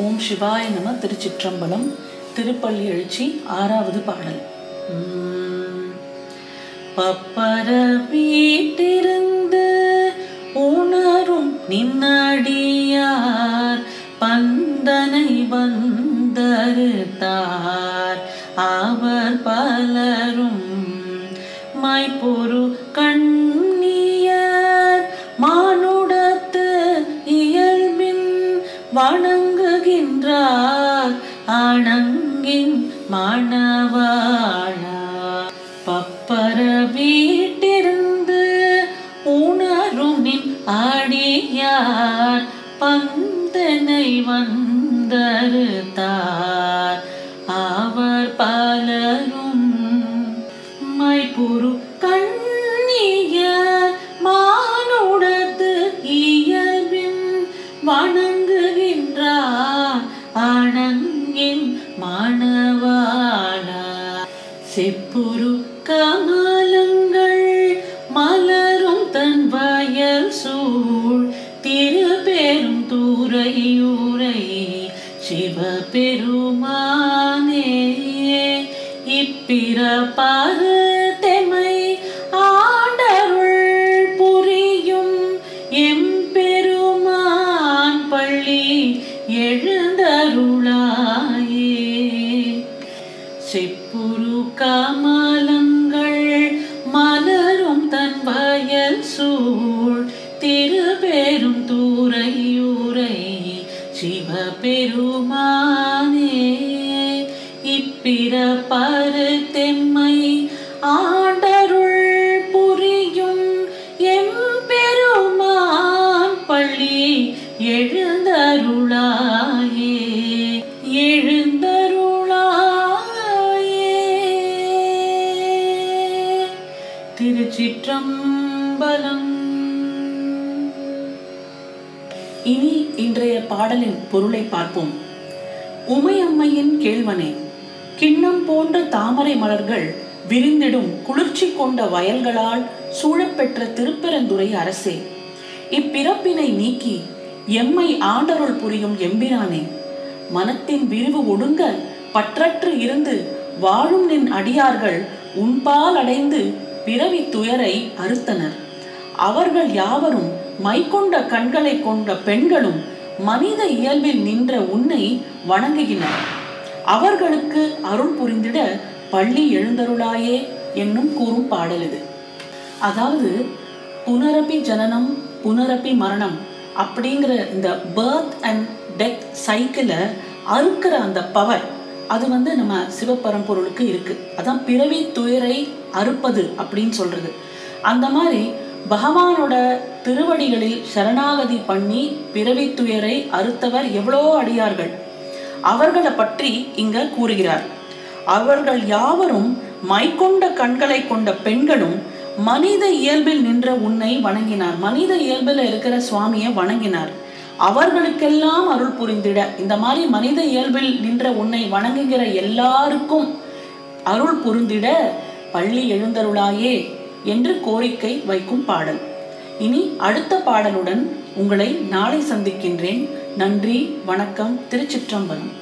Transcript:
ஓம் சிவாய நம திருச்சிற்றம்பலம் திருப்பள்ளி எழுச்சி ஆறாவது பாடல். பப்பர வீட்டிருந்து உணரும் நின்னடியார் பந்தனை வந்தருத்தார் அவர் பலரும் மைப்பூர் வணங்குகின்றார் அணங்கின் மணவாழா பப்பர வீட்டிருந்து உணருமின் அடியார் பந்தனை வந்தருத்தார் அவர் பலரும் மைப்புரு கண்ணிய மானுடத்து இயல்பின் வணங்க வணங்கின் மாணவாளா. செப்புரு கமலங்கள் மலரும் தன் வயல் சூழ். திருப்பெரும் தூரையூரை சிவபெருமானே இப்பிற தெமை செப்புரு கமலங்கள் மலரும் தன் வயல் சூழ். திருபெரும் தூரையூரை சிவபெருமானே இப்பிற தெம்மை ஆண்டருள் புரியும் எம்பெருமான் பள்ளி எழு திருச்சிற்றம்பலம் இனி இன்றைய பாடலின் பொருளை பார்ப்போம். உமையம்மையின் கேள்வனே கிண்ணம் போன்ற தாமரை மலர்கள் விரிந்திடும் குளிர்ச்சி கொண்ட வயல்களால் சூழப்பெற்ற திருப்பெருந்துறை அரசே இப்பிறப்பினை நீக்கி எம்மை ஆண்டருள் புரியும் எம்பிரானே மனத்தின் விரிவு ஒடுங்க பற்றற்று இருந்து வாழும் நின் அடியார்கள் உன்பால் அடைந்து பிறவி துயரை அறுத்தனர். அவர்கள் யாவரும் மைக்கொண்ட கண்களை கொண்ட பெண்களும் மனித இயல்பில் நின்ற உன்னை வணங்குகின்றனர். அவர்களுக்கு அருள் புரிந்திட பள்ளி எழுந்தருளாயே என்னும் கூறும் பாடல் இது. அதாவது புனரபி ஜனனம் புனரபி மரணம் அப்படிங்கிற இந்த பேர்த் அண்ட் டெத் சைக்கிளை அறுக்கிற அந்த பவர் அது வந்து நம்ம சிவபரம்பொருளுக்கு இருக்கு. அதான் பிறவி துயரை அறுப்பது அப்படின்னு சொல்றது. அந்த மாதிரி பகவானோட திருவடிகளில் சரணாகதி பண்ணி பிறவி துயரை அறுத்தவர் எவ்வளோ அடியார்கள். அவர்களை பற்றி இங்க கூறுகிறார். அவர்கள் யாவரும் மைக்கொண்ட கண்களை கொண்ட பெண்களும் மனித இயல்பில் நின்ற உன்னை வணங்கினார். மனித இயல்பில் இருக்கிற சுவாமியை வணங்கினார். அவர்களுக்கெல்லாம் அருள் புரிந்திட. இந்த மாதிரி மனித இயல்பில் நின்ற உன்னை வணங்குகிற எல்லாருக்கும் அருள் புரிந்திட பள்ளி எழுந்தருளாயே என்று கோரிக்கை வைக்கும் பாடல். இனி அடுத்த பாடலுடன் உங்களை நாளை சந்திக்கின்றேன். நன்றி வணக்கம் திருச்சிற்றம்பலம்.